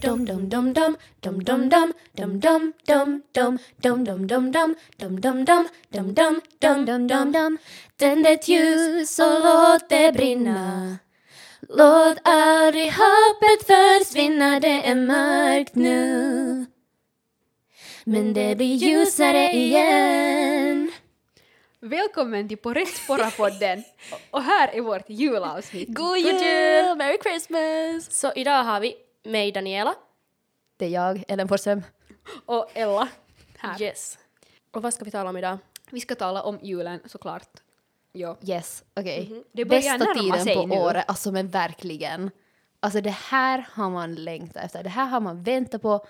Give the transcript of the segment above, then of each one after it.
dum dum dum dum. Dum dum dum. Dum dum dum dum. Dum dum dum dum. Dum dum dum. Dum dum dum dum dum. Dum Tänd ett ljus och låt det brinna. Låt aldrig hoppet försvinna, det är mörkt nu. Men det blir ljusare igen. Välkommen till På rätt spåra-podden. och här är vårt julavsnitt. God jul! Merry Christmas! Så idag har vi mig, Daniela. Det är jag, Ellen Forsström. Och Ella här. Yes. Och vad ska vi tala om idag? Vi ska tala om julen såklart. Ja. Yes, okej. Mhm. Det börjar Bästa tiden på nu. året, alltså men verkligen. Alltså det här har man längtat efter, det här har man väntat på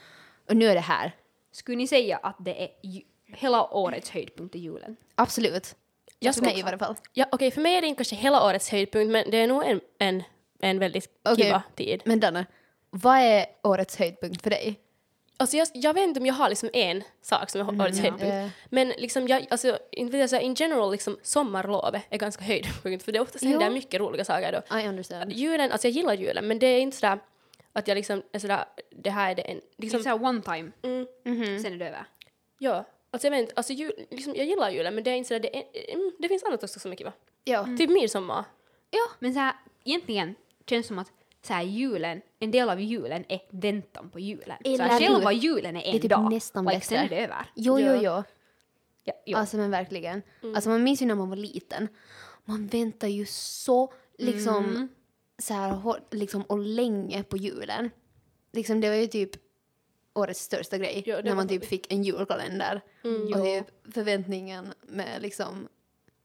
och nu är det här. Skulle ni säga att det är hela årets höjdpunkt i julen? Absolut. Jag För mig i varje fall. Ja, okej, för mig är det inte kanske hela årets höjdpunkt, men det är nog en, en, en väldigt Okej. kiva tid. Men Danne, vad är årets höjdpunkt för dig? Alltså jag, jag vet inte om jag har liksom en sak som är årets höjdpunkt. Eh, Men liksom jag, alltså, in general, liksom sommarlovet är ganska höjdpunkt, för det oftast händer Jo. mycket roliga saker då. I understand. Julen, alltså jag gillar julen, men det är inte sådär att jag liksom är sådär, det här är det en, Liksom, liksom, såhär one time, mm, sen är det över. ja. Alltså jag vet inte, alltså jul, liksom, jag gillar julen, men det är inte sådär, det, är, mm, det finns annat också som är kiva. Ja. Typ midsommar. Ja, men såhär egentligen känns det som att såhär julen, en del av julen är väntan på julen. Eller Såhär, hur? själva julen är en Det är typ dag, nästan like, sen är bättre. det över. Jo, jo, jo. Ja, jo. Alltså men verkligen. Alltså man minns ju när man var liten. Man väntar ju så liksom så här liksom och länge på julen. Liksom det var ju typ årets största grej det när man typ fick en julkalender Mm. och typ förväntningen med liksom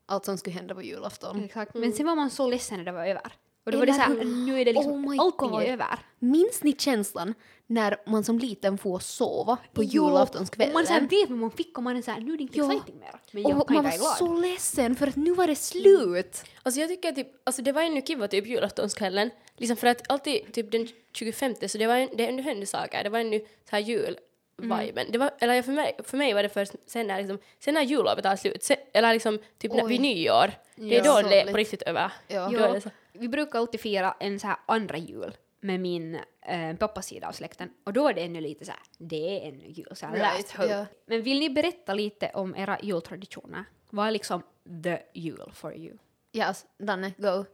allt som skulle hända på julafton. Exakt. Men sen var man så ledsen när det var över. Och då var det såhär, nu är det liksom, Oh allting God. är över. Minns ni känslan när man som liten får sova på Jo, julaftonskvällen? man såhär vet vad man fick och man är såhär, nu är det inte Ja. exciting mer. Men jag och kan man inte var glad. så ledsen för att nu var det slut. Alltså jag tycker typ, alltså det var ännu kiva typ julaftonskvällen. Liksom för att alltid typ den 25 så det var en, det hände saker. Det var ännu så här jul viben. Det var, eller för mig, för mig var det först sen när, liksom, sen när jullovet tar slut, sen, eller liksom typ när, vid nyår, det är Ja. då det är på riktigt över. Ja. Så. Vi brukar alltid fira en så här andra jul med min eh, pappas sida av släkten. Och då är det ännu lite så här, det är ännu jul. Så här, Right, ja. Men vill ni berätta lite om era jultraditioner? Vad är liksom the jul for you? Yes, Danne, go.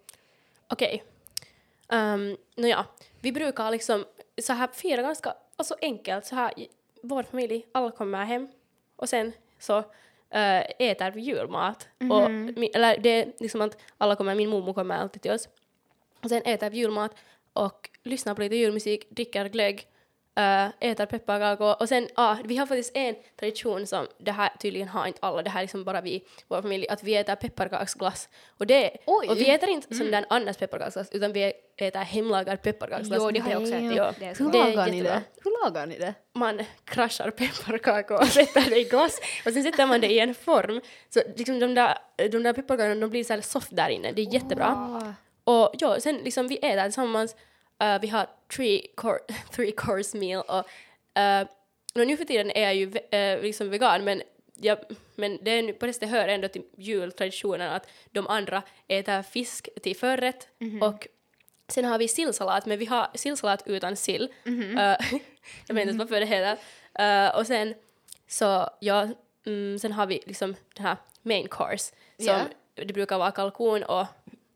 Okej. Um, Nåja, vi brukar liksom så här fira ganska alltså enkelt så här. Vår familj, alla kommer hem och sen så äh, äter vi julmat. Och, mi- eller det är liksom att alla kommer, min mormor kommer alltid till oss. Och sen äter vi julmat och lyssnar på lite julmusik, dricker glögg, äh, äter pepparkakor och sen, ah, vi har faktiskt en tradition som det här tydligen har inte alla, det här är liksom bara vi, vår familj, att vi äter pepparkaksglass. Och, det, Oj. och vi äter inte sån där Annas pepparkaksglass utan vi äter hemlagad pepparkaksglass. Jo, det har jag också ätit. Ja. Det är Hur så. Det är lagar ni det? Hur lagar ni det? Man kraschar pepparkakor och sätter det i glass och sen sätter man det i en form. Så liksom de där, de där pepparkakorna de blir så här soft där inne, det är jättebra. Åh. Och ja, sen liksom vi äter tillsammans, vi har three, cour three course meal och uh, nu för tiden är jag ju eh, liksom vegan men jag, men det, är, på det hör ändå till jultraditionen att de andra äter fisk till förrätt och sen har vi sillsalat men vi har sillsalat utan sill. Eh, jag vet inte ens varför det heter. Eh, och sen så ja, mm, sen har vi liksom den här main course som Ja. det brukar vara kalkon och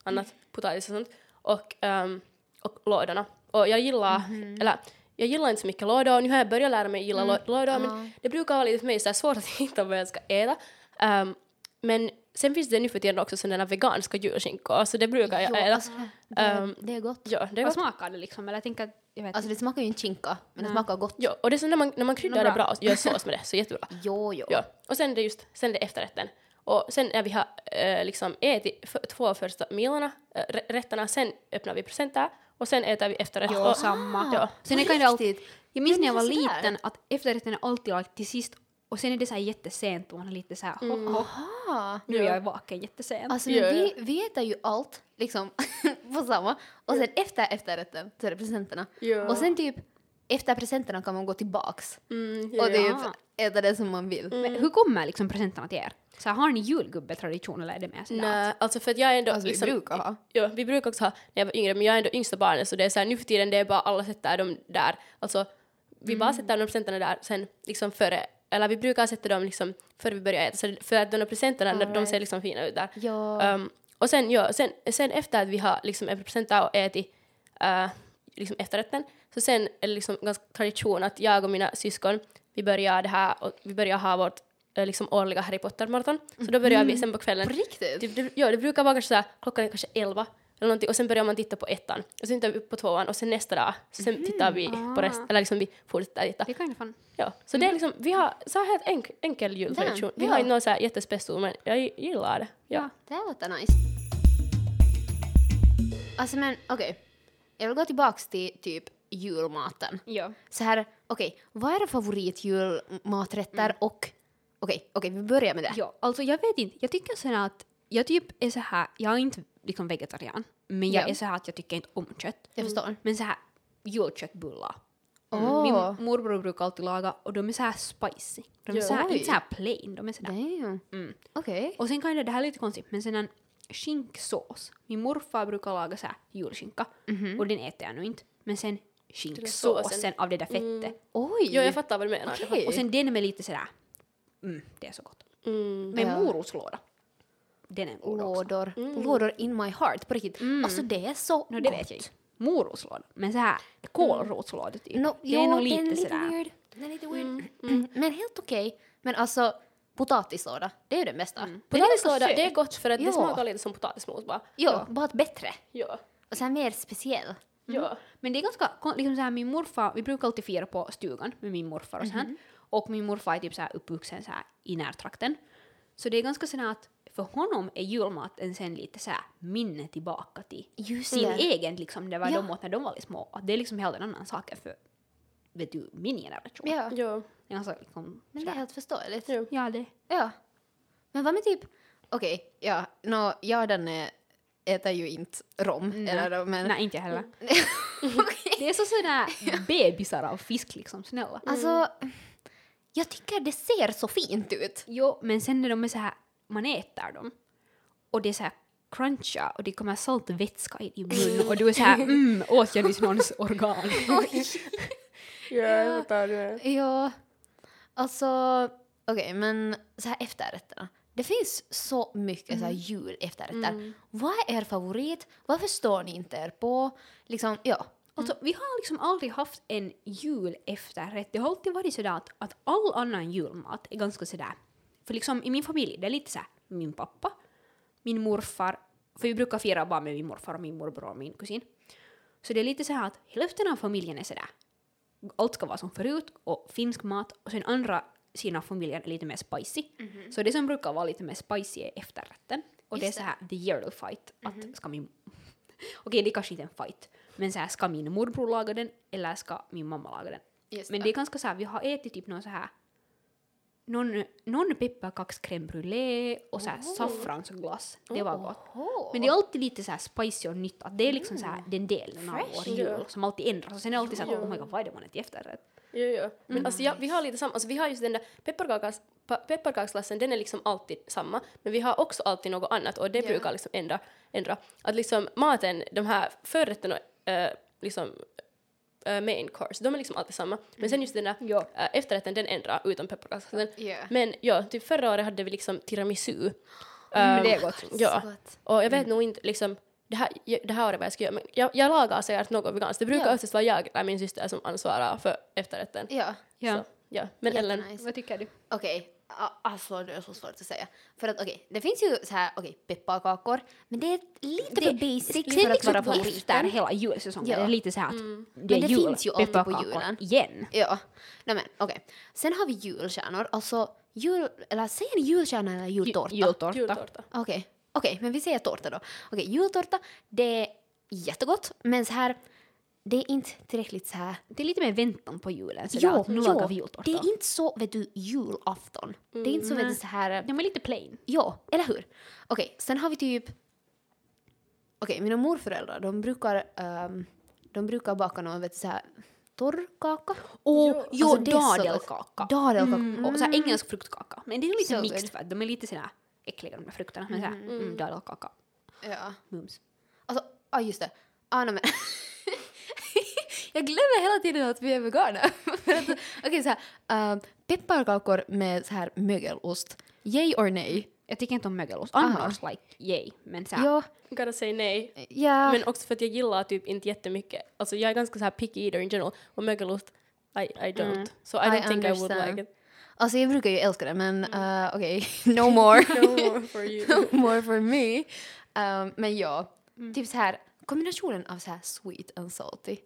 annat potatis och sånt och, ehm, och lådorna. Och jag gillar, eller jag gillar inte så mycket lådor, nu har jag börjat lära mig gilla mm. lådor men det brukar vara lite för mig så svårt att hitta vad jag ska äta. Ehm, men sen finns det nu för tiden också sådana veganska julskinkor så det brukar jag Ja, äta. alltså, det, Ehm, det är gott. Ja, det är Vad gott. smakar det liksom? Eller jag tänker att, jag vet Alltså det smakar ju inte skinka, men det smakar gott. Ja, och det är så när man, när man kryddar det bra. och gör sås med det så jättebra. Jo, jo. Ja. Och sen det just, sen det efterrätten. Och sen när vi har eh, liksom ätit f- två första milarna, äh, rätterna, sen öppnar vi presenter och sen äter vi efterrätt. Ja, och, samma. Ja. Sen är det alltid, jag minns när jag ni var liten att efterrätten är alltid lagt till sist och sen är det så här jättesent och man är lite så här. Ah. Nu är jag vaken jättesent. Alltså Ja, men ja. vi, vi äter ju allt liksom på samma och sen efter efterrätten så är det presenterna. Ja. Och sen typ efter presenterna kan man gå tillbaks Mm, och typ Ja. äta det som man vill. Men hur kommer liksom presenterna till er? Så här, har ni julgubbetradition eller är det mer sådär? Nej, alltså för att jag är ändå... Alltså, vi brukar ha. Ja, vi brukar också ha när jag var yngre, men jag är ändå yngsta barnet så det är så här, nu för tiden det är bara alla sätter dem där. Alltså, vi bara sätter de presenterna där sen liksom före, eller vi brukar sätta dem liksom före vi börjar äta, så för att de där presenterna, de- de ser liksom fina ut där. Ja. Ehm, och sen, ja, sen, sen efter att vi har liksom ätit presenter och ätit uh, liksom efterrätten, så sen är det liksom ganska tradition att jag och mina syskon, vi börjar det här, och vi börjar ha vårt eh, liksom årliga Harry Potter-maraton. Så då börjar vi sen på kvällen På riktigt? Typ, det, ja, det brukar vara kanske såhär, klockan är kanske elva eller någonting och sen börjar man titta på ettan och sen tittar vi upp på tvåan och sen nästa dag sen tittar vi på resten, eller liksom vi fortsätter titta. Det kan ju fan... Ja, så det är liksom, vi har så här helt enk, enkel jultradition. Vi ja. har inte någon så här men jag gillar det. Ja. Det låter nice. Alltså men okej, jag vill gå tillbaks till typ julmaten. Ja. Så här, okej, vad är favoritjulmaträtter och okej, okej, vi börjar med det. Ja, alltså jag vet inte. Jag tycker här att jag typ är så här, jag är inte liksom vegetarian, men jag Ja. är så här att jag tycker inte om kött. Jag förstår. Men så här julköttbullar. Åh. Min morbror brukar alltid laga och de är så här spicy. De är Ja. så här, inte så här plain, de är så där. Mm. Okej. Och sen kan det, det här är lite konstigt, men sen en skinksås. Min morfar brukar laga så här julskinka och den äter jag nu inte. Men sen skinksåsen såsen. av det där fettet. Oj! Jo, jag fattar vad du menar. Okej. Och sen den med lite sådär, mm, det är så gott. Mm. Med Ja. morotslåda. Den är god. Lådor. Lådor in my heart, på riktigt. Alltså det är så No, det gott. vet jag inte. Morotslåda. Men så här kålrotslåda typ. No, det är jo, nog den lite, är lite sådär. weird. Den är lite weird. Men helt okej. Men alltså, potatislåda, det är ju. Den är ganska Potatislåda, det är gott för att Ja. det smakar lite som potatismos bara. Ja, bara bättre. Ja. Och sen mer speciell. Ja. Men det är ganska, liksom så här, min morfar, vi brukar alltid fira på stugan med min morfar och så här. Och min morfar är typ så här uppvuxen så här i närtrakten. Så det är ganska sådär att för honom är julmaten sen lite så här minne tillbaka till Just sin det. egen liksom, det var Ja. de åt när de var små. Det är liksom helt en annan sak än för, vet du, min generation. Ja, Ja. Är ganska liksom, men det är helt förståeligt. Ja. Ja, det. Ja. Men vad med typ, okej, ja, no, jag och Danne äter ju inte rom. Eller, men, Nej, inte heller. Okej. Det är så sådär bebisar av fisk liksom, snälla. Alltså, jag tycker det ser så fint ut. Jo, men sen när de är så här, man äter dem och det är så här cruncha och det kommer salt och vätska i din mun och du är så här mm, åt jag nyss någons organ. Ja, jag fattar det. Ja, alltså, okej, men så här efterrätterna. Det finns så mycket så här julefterrätter. Vad är er favorit? Varför står ni inte er på? Liksom, ja. Alltså, vi har liksom aldrig haft en julefterrätt. Det har alltid varit sådär att, att all annan julmat är ganska sådär. För liksom i min familj, det är lite såhär min pappa, min morfar, för vi brukar fira bara med min morfar och min morbror och min kusin. Så det är lite såhär att hälften av familjen är sådär, allt ska vara som förut och finsk mat och sen andra sidan av familjen är lite mer spicy. Så det som brukar vara lite mer spicy är efterrätten. Och det är Just så här the yearly fight. Att ska min... Okej, det är kanske inte en fight. Men så här, ska min morbror laga den eller ska min mamma laga den? Just Men det är ganska så här, vi har ätit typ någon så här någon, någon pepparkaks crème brûlée och så här saffransglass. Det var gott. Oho. Men det är alltid lite så här spicy och nytt. Att det är liksom så här den delen av vår jul som alltid ändras. Och sen är det alltid så här, oh my god, vad är det man äter i efterrätt? Jo, jo. Men alltså, ja, vi har lite samma, alltså, vi har just den där pepparkakas, pa- pepparkaksglassen, den är liksom alltid samma, men vi har också alltid något annat och det Ja. brukar liksom ändra, ändra. Att liksom maten, de här förrätterna, äh, liksom äh, main course, de är liksom alltid samma. Men sen just den där Ja. äh, efterrätten, den ändrar utom pepparkaksglassen. Ja. Men ja, typ förra året hade vi liksom tiramisu. Mm, det är gott. Ja. Gott. Och jag vet nog inte liksom det här, det här året vad jag ska göra, men jag, jag lagar säkert något veganskt. Det brukar Ja. oftast vara jag eller min syster som ansvarar för efterrätten. Ja, Ja. Så, ja. Men Ellen, jättenice. Vad tycker du? Okej, a- alltså det är så svårt att säga. För att okej, det finns ju så här, okej, pepparkakor, men det är lite för basic Sen för att liksom vara efter favoriten. hela julsäsongen, Ja. det är lite så här att Mm. det Men är det jul, finns ju alltid på pepparkakor julen. Igen. Ja, nej men okej. Sen har vi julstjärnor, alltså jul, eller säger ni julstjärna eller jultårta? Jultårta. jultårta. Okej, okej, men vi säger tårta då. Okej, jultårta, det är jättegott, men så här, det är inte tillräckligt så här Det är lite mer väntan på julen. Så Jo, nu lagar vi jultårta. det är inte så, vet du, julafton. Det är inte så, vet du, så här... De är lite plain. Ja, eller hur? Okej, sen har vi typ... Okej, mina morföräldrar, de brukar, ehm, de brukar baka någon, vet du, så här torrkaka. Och Jo, alltså så dadelkaka. Dadelkaka. Mm. Och så här engelsk fruktkaka. Men det är lite So mixed för att de är lite sådär äckliga de där frukterna. Men såhär, mm, dadelkaka. Ja. Mums. Alltså, ja just det. Ah, nej, men. jag glömmer hela tiden att vi är veganer. Okej, så här. Uh, pepparkakor med så här mögelost. Yay or nej? Jag tycker inte om mögelost. Aha. Annars like yay. Men såhär, Ja. Gotta say nej. Ja. Men också för att jag gillar typ inte jättemycket. Alltså jag är ganska så här picky eater in general. Och mögelost, I, I don't. Mm. So I I don't think I would understand. like it. Alltså jag brukar ju älska det men uh, okej, no more. No more for you. no more for me. Um, men ja, typ så här kombinationen av så här sweet and salty.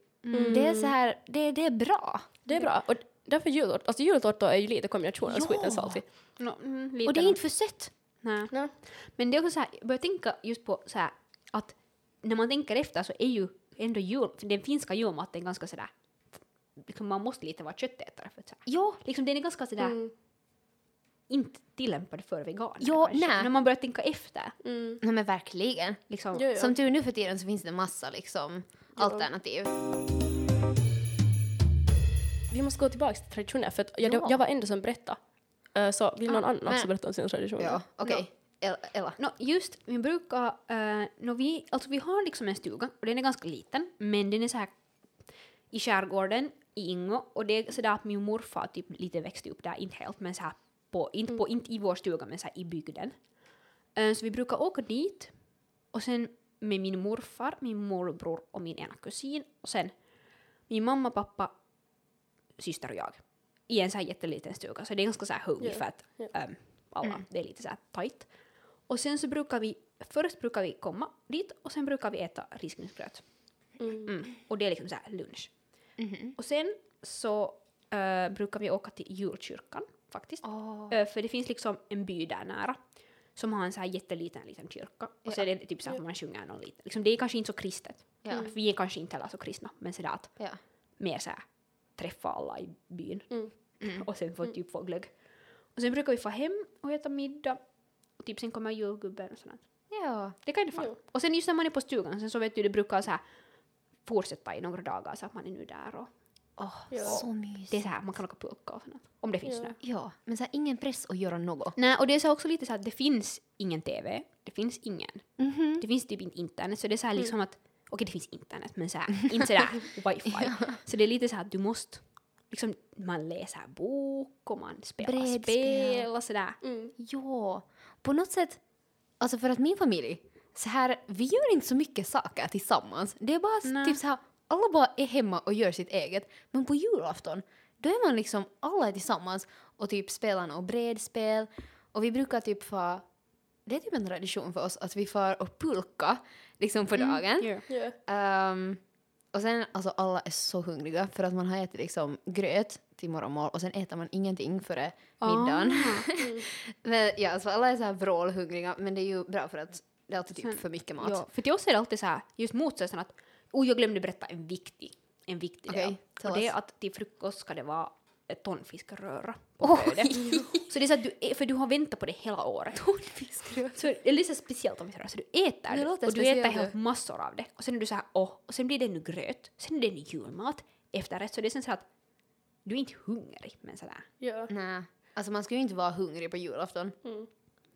Det är så här, det, det är bra. Det är bra. Och därför jultårta, alltså jultårta är ju lite kombination av Ja. sweet and salty. no, mm, Och det är inte för sött. Nej. Nej. Men det är också såhär, jag börjar tänka just på såhär att när man tänker efter så är ju ändå jul, för den finska julmaten ganska sådär, liksom man måste lite vara köttätare för att såhär, Ja, liksom den är ganska sådär Mm. Inte tillämpad för veganer Ja, kanske. nej. När man börjar tänka efter. Mm. nej men verkligen. Liksom, Ja, ja. Som tur nu för tiden så finns det massa liksom alternativ. Vi måste gå tillbaka till traditioner för att jag, Ja. jag var ändå som berätta. Uh, så vill någon Ah, annan men- också berätta om sina traditioner? Ja, okej. El- Ella. No, just, vi brukar, uh, no, vi, alltså vi har liksom en stuga och den är ganska liten men den är så här i skärgården i Ingo och det är sådär att min morfar typ lite växte upp där, inte helt men så här på, inte, på, inte i vår stuga men så här i bygden. Eh, så vi brukar åka dit och sen med min morfar, min morbror och min ena kusin och sen min mamma, pappa, syster och jag i en så här jätteliten stuga så det är ganska så här huggig Ja, för att ehm, alla, det är lite så här tajt. Och sen så brukar vi, först brukar vi komma dit och sen brukar vi äta risgrynsgröt. Mm. Mm. Och det är liksom så här lunch. Mhm. Och sen så eh, brukar vi åka till julkyrkan faktiskt. Eh, för det finns liksom en by där nära som har en så här jätteliten liten kyrka. Och så Ja. är det typ så att man sjunger någon liten. Liksom, det är kanske inte så kristet. Ja. För Vi är kanske inte heller så kristna. Men sådär att Ja. mer så här träffa alla i byn. Mm. Mm. Och sen få typ få glögg. Och sen brukar vi få hem och äta middag. Och typ sen kommer julgubben och sådant. Ja. Det kan det fan. Jo. Och sen just när man är på stugan sen så vet du det brukar så här fortsätta i några dagar så att man är nu där och Åh, Ja. så det är mysigt. så här man kan åka pulka och sånt. Om det finns Ja. snö. Ja, men så här, ingen press att göra något. Nej, och det är så också lite så att det finns ingen TV, det finns ingen, Mhm. det finns typ inte internet, så det är så här liksom att, okej det finns internet, men så här, inte sådär wifi. Så det är lite så här att du måste, liksom man läser bok och man spelar Brädspel. spel och sådär. Mm. Ja, på något sätt. Alltså för att min familj, så här, vi gör inte så mycket saker tillsammans. Det är bara Nej. typ så här, alla bara är hemma och gör sitt eget. Men på julafton, då är man liksom, alla är tillsammans och typ spelar något brädspel. Och vi brukar typ få, det är typ en tradition för oss att vi får och pulka liksom på dagen. Ja. Ja. Ehm, och sen, alltså alla är så hungriga för att man har ätit liksom gröt till morgonmål och sen äter man ingenting före middagen. Ah. men ja, alltså alla är så här vrålhungriga men det är ju bra för att det är alltid typ Sen- för mycket mat. Ja, för till oss är det alltid så här, just motsatsen att, oh jag glömde berätta en viktig, en viktig Okej, del. Och det är att till frukost ska det vara tonfiskröra på brödet. Så det är så att du, för du har väntat på det hela året. Tonfiskröra. Så det är lite speciellt om vi säger så. Du äter Det det, och du äter helt massor av det. Och sen är du så här, åh, och sen blir det nu gröt, sen är det nu julmat efterrätt. Så det är sen så att du är inte hungrig, men sådär. Ja. Nej, alltså man ska ju inte vara hungrig på julafton. Mm.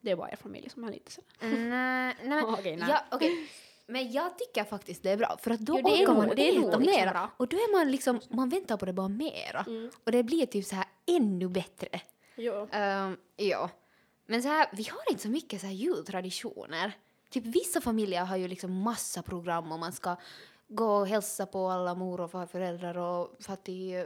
Det är bara er familj som har lite sådär. nej, nej, men, Okej, nej. ja, okej. Men jag tycker faktiskt det är bra för att då Jo, orkar man det är äta liksom mera. bra. Och då är man liksom, man väntar på det bara mera. Mm. Och det blir typ så här ännu bättre. Ja. Ehm, ja. Men så här, vi har inte så mycket så här jultraditioner. Typ vissa familjer har ju liksom massa program och man ska gå och hälsa på alla mor och farföräldrar och fattig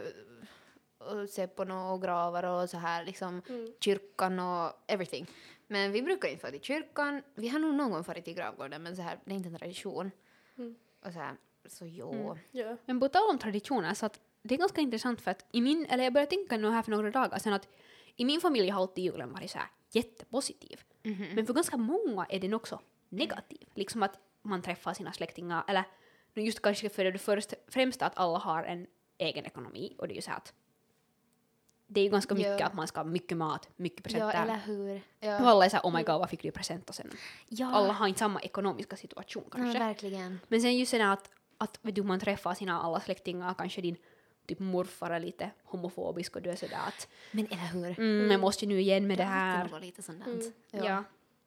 och se på några gravar och så här liksom Mm. kyrkan och everything. Men vi brukar inte fara till kyrkan. Vi har nog någon gång farit till gravgården men så här, det är inte en tradition. Mm. Och så här, så jo. Mm. Ja. Men på tal om traditioner, så att det är ganska intressant för att i min, eller jag började tänka nu här för några dagar sedan att i min familj har alltid julen varit så här jättepositiv. Mhm. Men för ganska många är den också negativ. Liksom att man träffar sina släktingar, eller nu just kanske för det först, främsta att alla har en egen ekonomi och det är ju så här att det är ju ganska mycket Ja. att man ska ha mycket mat, mycket Ja, presenter. eller hur. och Ja, alla är såhär oh my god vad fick du i present och sen ja. alla har inte samma ekonomiska situation kanske. verkligen. Men sen just det där att, att vet du, man träffar sina alla släktingar, kanske din typ morfar är lite homofobisk och du är sådär att Men eller hur? mm, jag måste ju nu igen med det alltid här. något lite sånt Mm. där. Ja.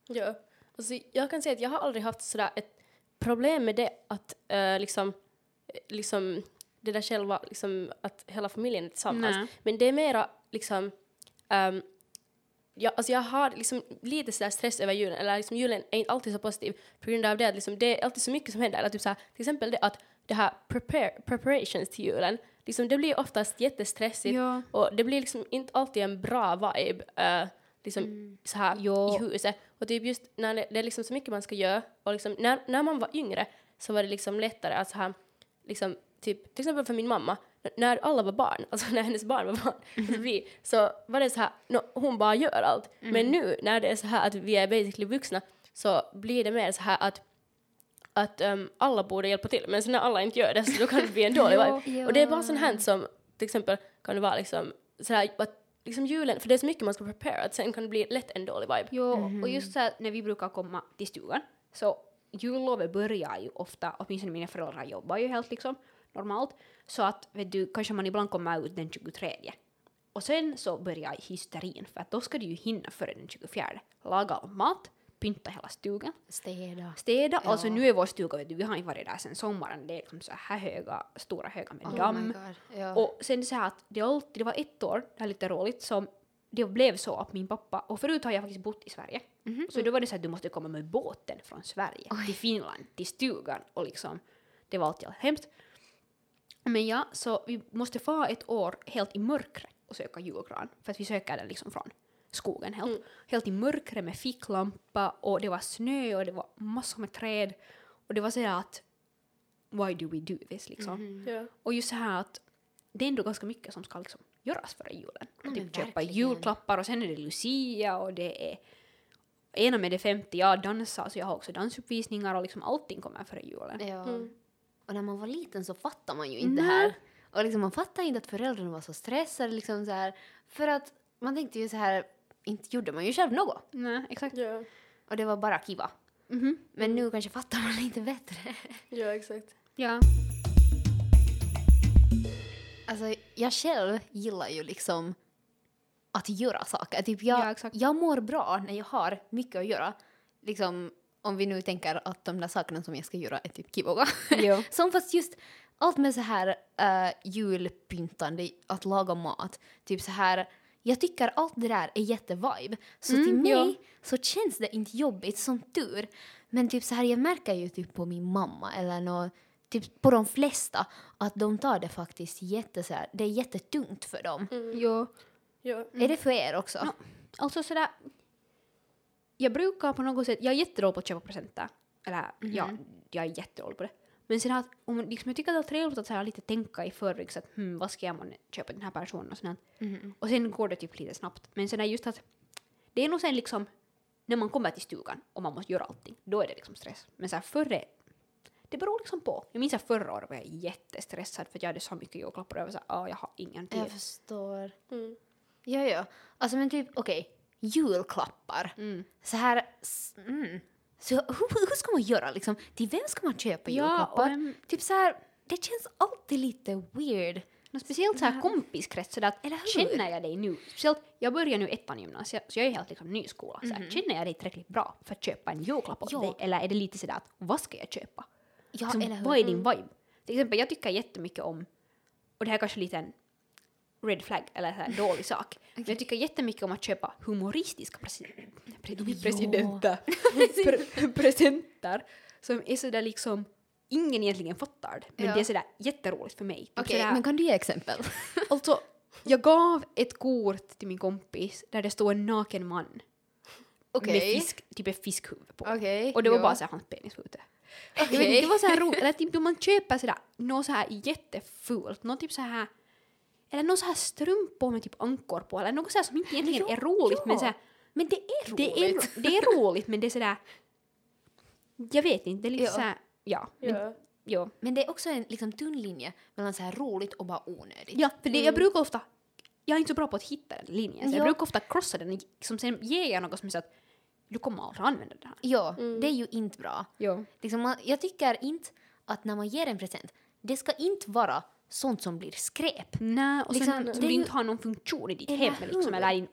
Ja. Alltså, jag kan säga att jag har aldrig haft sådär ett problem med det att eh, liksom, eh, liksom det där själva, liksom att hela familjen är tillsammans. Nej. Men det är mera liksom, um, jag, alltså jag har liksom lite sådär stress över julen, eller liksom julen är inte alltid så positiv på grund av det att liksom det är alltid så mycket som händer. Eller typ såhär, till exempel det att det här prepare, preparations till julen, liksom det blir oftast jättestressigt Ja. och det blir liksom inte alltid en bra vibe uh, liksom så här Jo. i huset. Och typ just när det, det är liksom så mycket man ska göra och liksom när, när man var yngre så var det liksom lättare att så här liksom typ till exempel för min mamma när alla var barn, alltså när hennes barn var barn, alltså vi, så var det så här, no, hon bara gör allt. Men nu när det är så här att vi är basically vuxna så blir det mer så här att att ehm, alla borde hjälpa till, men så när alla inte gör det så då kan det bli en dålig Ja. vibe. Och det är bara sånt här som till exempel kan det vara liksom sådär att liksom julen, för det är så mycket man ska prepara att sen kan det bli lätt en dålig vibe. Jo, och just så här, när vi brukar komma till stugan så jullovet börjar ju ofta, åtminstone mina föräldrar jobbar ju helt liksom normalt, så att vet du, kanske man ibland kommer ut den 23. Och sen så börjar hysterin, för att då ska du ju hinna före den 24. Laga all mat, pynta hela stugan, Städa. städa. Ja. Alltså nu är vår stuga, vet du, vi har inte varit där sen sommaren, det är liksom så här höga, stora höga med Oh damm. Ja. Och sen så här att det, alltid, det var ett år, det här är lite roligt, som det blev så att min pappa, och förut har jag faktiskt bott i Sverige, så då var det så att du måste komma med båten från Sverige till Finland, till stugan och liksom, det var alltid hemskt. Men ja, så vi måste få ett år helt i mörkret och söka julgran, för att vi söker den liksom från skogen helt. Helt i mörkret med ficklampa och det var snö och det var massor med träd och det var så här att why do we do this liksom? Ja. Och just så här att det är ändå ganska mycket som ska liksom göras före julen. Men typ köpa verkligen. julklappar och sen är det Lucia och det är ena med det 50, jag dansar så jag har också dansuppvisningar och liksom allting kommer före julen. Ja. Mm. Och när man var liten så fattar man ju inte det här. Och liksom man fattar inte att föräldrarna var så stressade liksom så här. För att man tänkte ju så här, inte gjorde man ju själv något. Nej, exakt. Ja. Och det var bara kiva. Mhm. Men nu kanske fattar man lite bättre. ja, exakt. Ja. Alltså jag själv gillar ju liksom att göra saker. Typ jag, Ja, jag mår bra när jag har mycket att göra. Liksom om vi nu tänker att de där sakerna som jag ska göra är typ kivoga. Jo. Som fast just allt med så här uh, julpyntande, att laga mat, typ så här jag tycker allt det där är jättevibe. Så Mm, till mig ja. så känns det inte jobbigt som tur. Men typ så här jag märker ju typ på min mamma eller nå, typ på de flesta att de tar det faktiskt jätte så här, det är jättetungt för dem. Jo. Ja. Är det för er också? Ja. Alltså sådär, jag brukar på något sätt, jag är jättedålig på att köpa presenter. Eller ja, jag är jättedålig på det. Men sen att om, liksom, jag tycker att det är trevligt att så här, lite tänka i förväg så att hmm, vad ska jag månne köpa den här personen och sånt. Och sen går det typ lite snabbt. Men sen är just att det är nog sen liksom när man kommer till stugan och man måste göra allting, då är det liksom stress. Men så här före, det beror liksom på. Jag minns att förra året var jag jättestressad för att jag hade så mycket julklappar och jag var såhär, ah, jag har ingen tid. Jag förstår. Mm. Ja, ja. Alltså men typ, okej, julklappar. Mm. Så här, mm. Så hur, hur ska man göra liksom? Till vem ska man köpa Ja, julklappar? vem- Typ så här, det känns alltid lite weird. No, speciellt så här kompiskrets, sådär att Eller hur? känner jag dig nu, speciellt jag börjar nu ettan gymnasiet så jag är helt liksom ny i skolan, så här, känner jag dig tillräckligt bra för att köpa en julklapp åt Ja. dig eller är det lite sådär att vad ska jag köpa? Ja, Liksom, eller hur? vad är din vibe? Till exempel jag tycker jättemycket om, och det här är kanske lite en red flag eller så här dålig sak, men jag tycker jättemycket om att köpa humoristiska presi- pre- presidenter, pre- presenter som är sådär liksom ingen egentligen fattar det, men Ja. det är sådär jätteroligt för mig. Okej, sådär- men kan du ge exempel? Alltså, jag gav ett kort till min kompis där det stod en naken man Okej. med fisk, typ ett fiskhuvud på. Okej, Och det var ja. bara så här hans penis var ute. Inte, Det var så här roligt, eller typ då man köper sådär något så här jättefult, något typ så här eller något så här strumpor med typ ankor på eller något så här som inte egentligen Ja, är roligt men så här, Men det är roligt. det är, det är roligt men det är sådär jag vet inte, det är lite Ja. så här, ja. Men, Ja. ja. Men det är också en liksom, tunn linje mellan så här roligt och bara onödigt. Ja, för det, jag brukar ofta, jag är inte så bra på att hitta den linjen, så Ja. jag brukar ofta krossa den liksom, sen ger jag något som är så att du kommer aldrig använda det här. Ja, det är ju inte bra. Jo. Liksom man, jag tycker inte att när man ger en present, det ska inte vara sånt som blir skräp. Nej, och Liksom, sen som du inte har någon funktion i ditt hem liksom, eller i din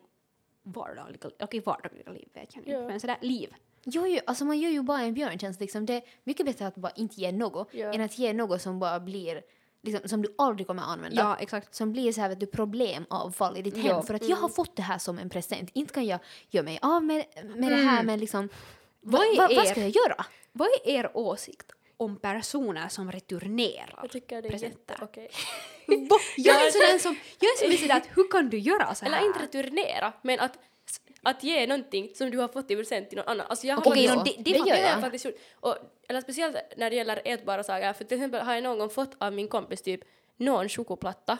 vardagliga, okej vardagliga liv vet jag inte, Ja. men sådär liv. Jo, jo, alltså man gör ju bara en björntjänst. Liksom. Det är mycket bättre att bara inte ge något Ja. än att ge något som bara blir, liksom, som du aldrig kommer att använda. Ja, exakt. Som blir så här, vet du, problemavfall i ditt hem. Ja. För att jag har fått det här som en present. Inte kan jag göra mig av med, med det här, men liksom... Vad va, va, vad ska jag göra? Vad är er åsikt om personer som returnerar Jag tycker det är presenter? jätteokej. Jag är sådär som, jag är som är sådär att hur kan du göra så här? Eller inte returnera, men att, att ge någonting som du har fått i present till någon annan. Alltså jag har Okej, faktiskt- no, det- det har gör jag jag. faktiskt gjort. Och, eller speciellt när det gäller ätbara saker, för till exempel har jag någon gång fått av min kompis typ någon chokoplatta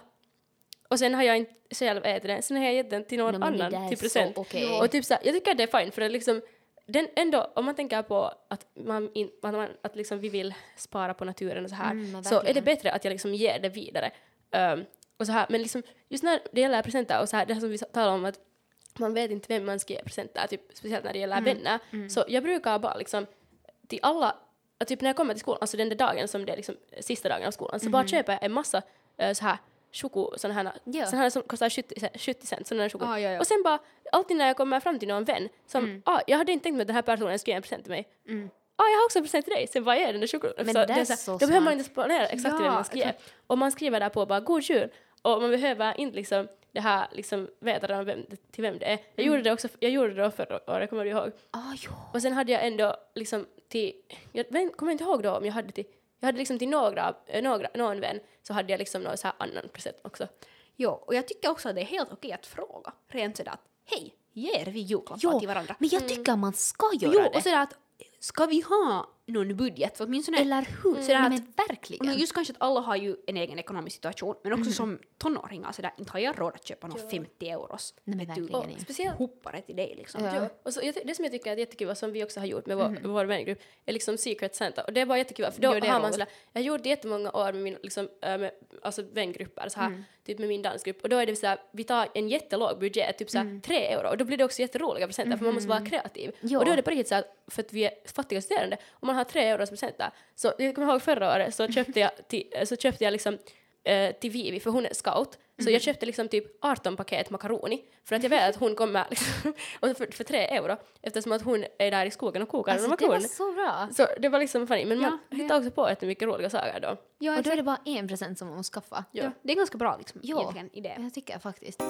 och sen har jag inte själv ätit den, sen har jag gett den till någon annan till present. okej. Och typ så här, jag tycker att det är fine för det liksom den ändå, om man tänker på att, man, in, att, man, att liksom vi vill spara på naturen och så här, Mm, så är det bättre att jag liksom ger det vidare. Um, och så här, men liksom, just när det gäller presenter och så här, det här som vi talar om att man vet inte vem man ska ge presenter, typ, speciellt när det gäller Mm, vänner. Så jag brukar bara liksom till alla, typ när jag kommer till skolan, alltså den där dagen som det är liksom sista dagen av skolan, så bara köper jag en massa uh, så här choko, såna här. Ja. såna här som kostar 70, cent- 70 cent, sådana här choko. Ah, ja, ja. Och sen bara, alltid när jag kommer fram till någon vän som, Mm. ah, jag hade inte tänkt mig att den här personen skulle ge en present till mig. Ah, jag har också en present till dig, sen ger jag den där chokladen. Men Så det är så så Då behöver man inte planera exakt till vem Ja, man ska ge. Och man skriver där på bara god jul. Och man behöver inte liksom det här liksom veta vem, till vem det är. Jag gjorde det också, jag gjorde det förra året, kommer du ihåg? Ah, jo. Och sen hade jag ändå liksom till, jag kommer inte ihåg då om jag hade till, jag hade liksom till några, eh, några, någon vän så hade jag liksom någon så här annan present också. Jo, och jag tycker också att det är helt okej att fråga rent sådär att hej, ger vi julklappar Jo, till varandra? men jag tycker man ska göra Jo, det. och sådär att ska vi ha någon budget? För åtminstone Eller hur? Sådär Nej, att- men verkligen. Och just kanske att alla har ju en egen ekonomisk situation, men också som tonåringar sådär, inte har jag råd att köpa någon 50 euros Nej, men verkligen Och inte. speciellt hoppare till dig liksom. Ja. Ja. Och så, det som jag tycker är jättekul, och som vi också har gjort med vår, vår vängrupp, är liksom Secret Santa. Och det var jättekul, för då Jo, är har man sådär, jag gjort det jättemånga år med min liksom, äh, med, alltså vängrupper, så här, typ med min dansgrupp. Och då är det såhär, vi tar en jättelåg budget, typ såhär tre euro, och då blir det också jätteroliga presenter, för man måste vara kreativ. Ja. Och då är det på riktigt såhär, för att vi är fattiga studerande, om man har tre euros presenter. Så jag kommer ihåg förra året så köpte jag, till, så köpte jag liksom eh, till Vivi, för hon är scout. Så jag köpte liksom typ 18 paket makaroni för att jag vet att hon kommer liksom, och för, för tre euro eftersom att hon är där i skogen och kokar Alltså, alltså, det var så bra. Så det var liksom funny, men Ja, man det- hittar också på jättemycket roliga saker då. Ja, då är det bara en present som man måste skaffa. Ja. ja, det är ganska bra liksom, Ja. egentligen idé. Jag tycker faktiskt.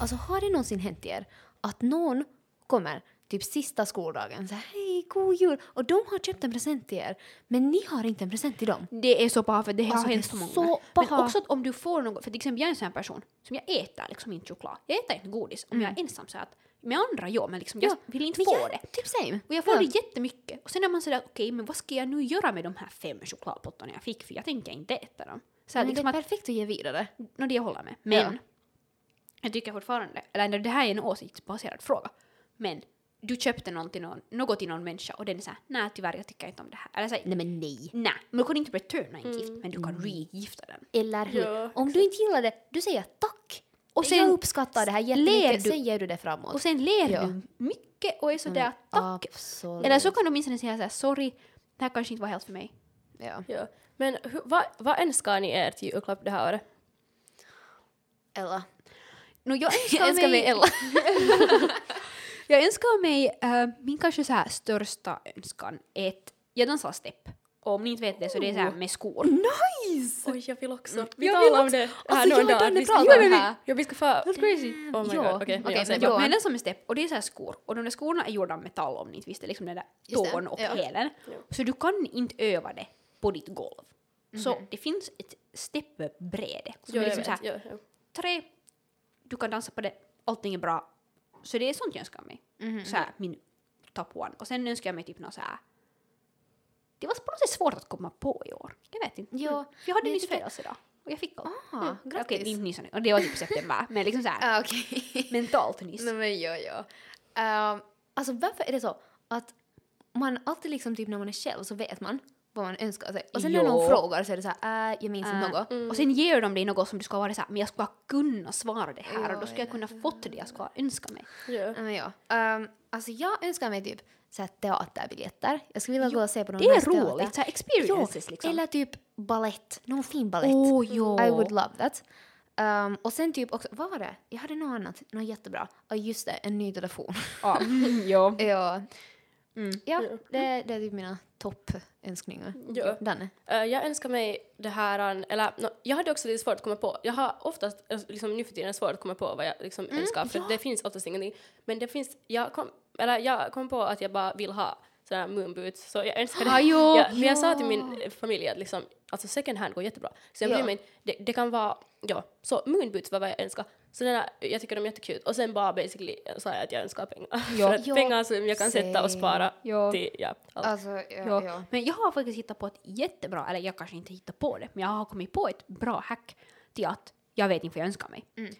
Alltså har det någonsin hänt er att någon kommer typ sista skoldagen så här, hej, god jul och de har köpt en present till er men ni har inte en present till dem. Det är så paha för det har Alltså, hänt så många så. Men också att om du får något, för till exempel jag är en sån här person som jag äter liksom inte choklad. Jag äter inte godis om jag är ensam så att med andra ja men liksom jag Mm. Ja, vill inte få jag- det. Typ same. Och jag får ja. det jättemycket. Och sen är man sådär okej men vad ska jag nu göra med de här fem chokladpottarna jag fick för jag tänker inte äta dem. Så Men liksom det är att, perfekt att ge vidare. no, det jag håller med. Men Ja. jag tycker fortfarande, eller det här är en åsiktsbaserad fråga, men du köpte någon till någon, något till någon människa och den är såhär, nej tyvärr jag tycker inte om det här. Eller såhär, Nej men nej. nej, men du kan inte returna en gift men du kan regifta den. Eller hur? Ja, Om du inte gillar det, du säger tack. Och sen jag uppskattar det här jättemycket, du- sen ger du det framåt. Och sen ler Ja. du mycket och är sådär tack. Absolut. Eller så kan du åtminstone säga såhär, sorry, det här kanske inte var helt för mig. Ja. Ja. Men vad, vad önskar ni er till julklapp det här året? Ella. No, jag önskar, Jag önskar mig Ella. Jag önskar mig, äh, min kanske så här största önskan är ett, jag dansar step. Och om ni inte vet det så det är så här med skor. Nice! Oj, jag vill också. Vi Jag talar om det här någon dag. Vi ska- det här. Ja, vi ska få... That's crazy. Oh my god, okej. Sen- då- Ja. Men den som är step, och det är så här skor. Och de där skorna är gjorda av metall om ni inte visste, liksom den där tån och ja. hälen. Ja. Så du kan inte öva det på ditt golv. Så Mhm. det finns ett stepbräde. Som är liksom så här, Ja, ja. tre, du kan dansa på det, allting är bra. Så det är sånt jag önskar mig. Mhm. Så här, min top one. Och sen önskar jag mig typ något så här. Det var på något sätt svårt att komma på i år. Jag vet inte. Mm. Jag hade nyss tycker- födelsedag. Och jag fick allt. Ah, Mm. grattis. Okej, inte nyss. Och det var typ september. men liksom så här Ah, okej. mentalt nyss. Nej men ja, ja. Ehm, alltså varför är det så att man alltid liksom typ när man är själv så vet man vad man önskar sig. Och sen när Jo. någon frågar så är det så här, äh, jag minns inte Äh, något. Och sen ger de dig något som du ska vara så här, men jag ska kunna svara det här Ja, och då ska jag kunna fått det jag ska önska mig. Ja. Men ja. Ehm, alltså jag önskar mig typ så här teaterbiljetter. Jag skulle vilja gå och se på någon Det är roligt, så här experiences Jo, liksom. Eller typ ballett, någon fin ballett. Åh, ja. I would love that. Um, och sen typ också, vad var det? Jag hade något annat, något jättebra. Ja just det, en ny telefon. Ja. ja. ja, Mm. ja det, det är typ mina toppönskningar. Ja. Danne? Eh, jag önskar mig det här, eller no, jag hade också lite svårt att komma på, jag har oftast eh, liksom, nu för tiden svårt att komma på vad jag liksom önskar, för det finns oftast ingenting. Men det finns, jag kom, eller jag kom på att jag bara vill ha sådana moonboots, så jag önskar Ah, det. jo. Ja, men jag sa till min eh, familj att liksom, alltså second hand går jättebra. Så jag Ja. bryr mig, det, det kan vara, ja, så moonboots var vad jag önskar. Så den här, jag tycker de är jättekul. Och sen bara basically sa jag att jag önskar pengar. Ja. för att Ja, pengar som jag kan sätta och same. spara Ja. till, ja, allt. Alltså, ja, Ja. ja. Men jag har faktiskt hittat på ett jättebra, eller jag kanske inte hittat på det, men jag har kommit på ett bra hack till att jag vet inte vad jag önskar mig. Mm.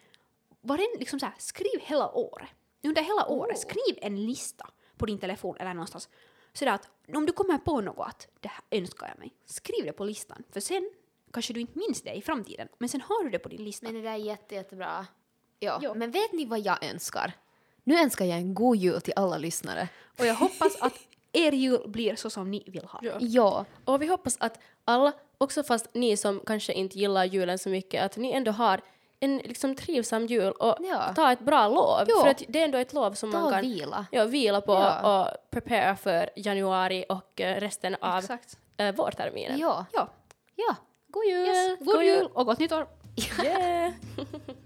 Varen, liksom så här, skriv hela året. Under hela året, Oh. skriv en lista på din telefon eller någonstans. Så att om du kommer på något att det här önskar jag mig, skriv det på listan. För sen kanske du inte minns det i framtiden, men sen har du det på din lista. Men det där är jätte, jättebra. Ja. Ja. Men vet ni vad jag önskar? Nu önskar jag en god jul till alla lyssnare. Och jag hoppas att er jul blir så som ni vill ha. Ja. Ja, Och vi hoppas att alla, också fast ni som kanske inte gillar julen så mycket, att ni ändå har en liksom trivsam jul och Ja. ta ett bra lov. Ja. För att det är ändå ett lov som ta man kan vila. ja, vila på Ja. och prepare för januari och eh, resten av Exakt. uh, vårterminen. Ja, Ja. ja. God jul! Yes. God jul och gott nytt år! Yeah.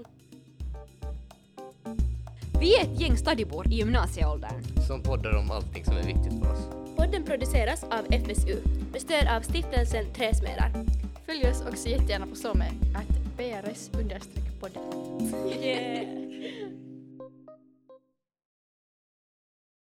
Vi är ett gäng stadibor i gymnasieåldern. Som poddar om allting som är viktigt för oss. Podden produceras av FSU med stöd av stiftelsen Träsmedar. Följ oss också jättegärna på SOME, att brs-podden. Yeah.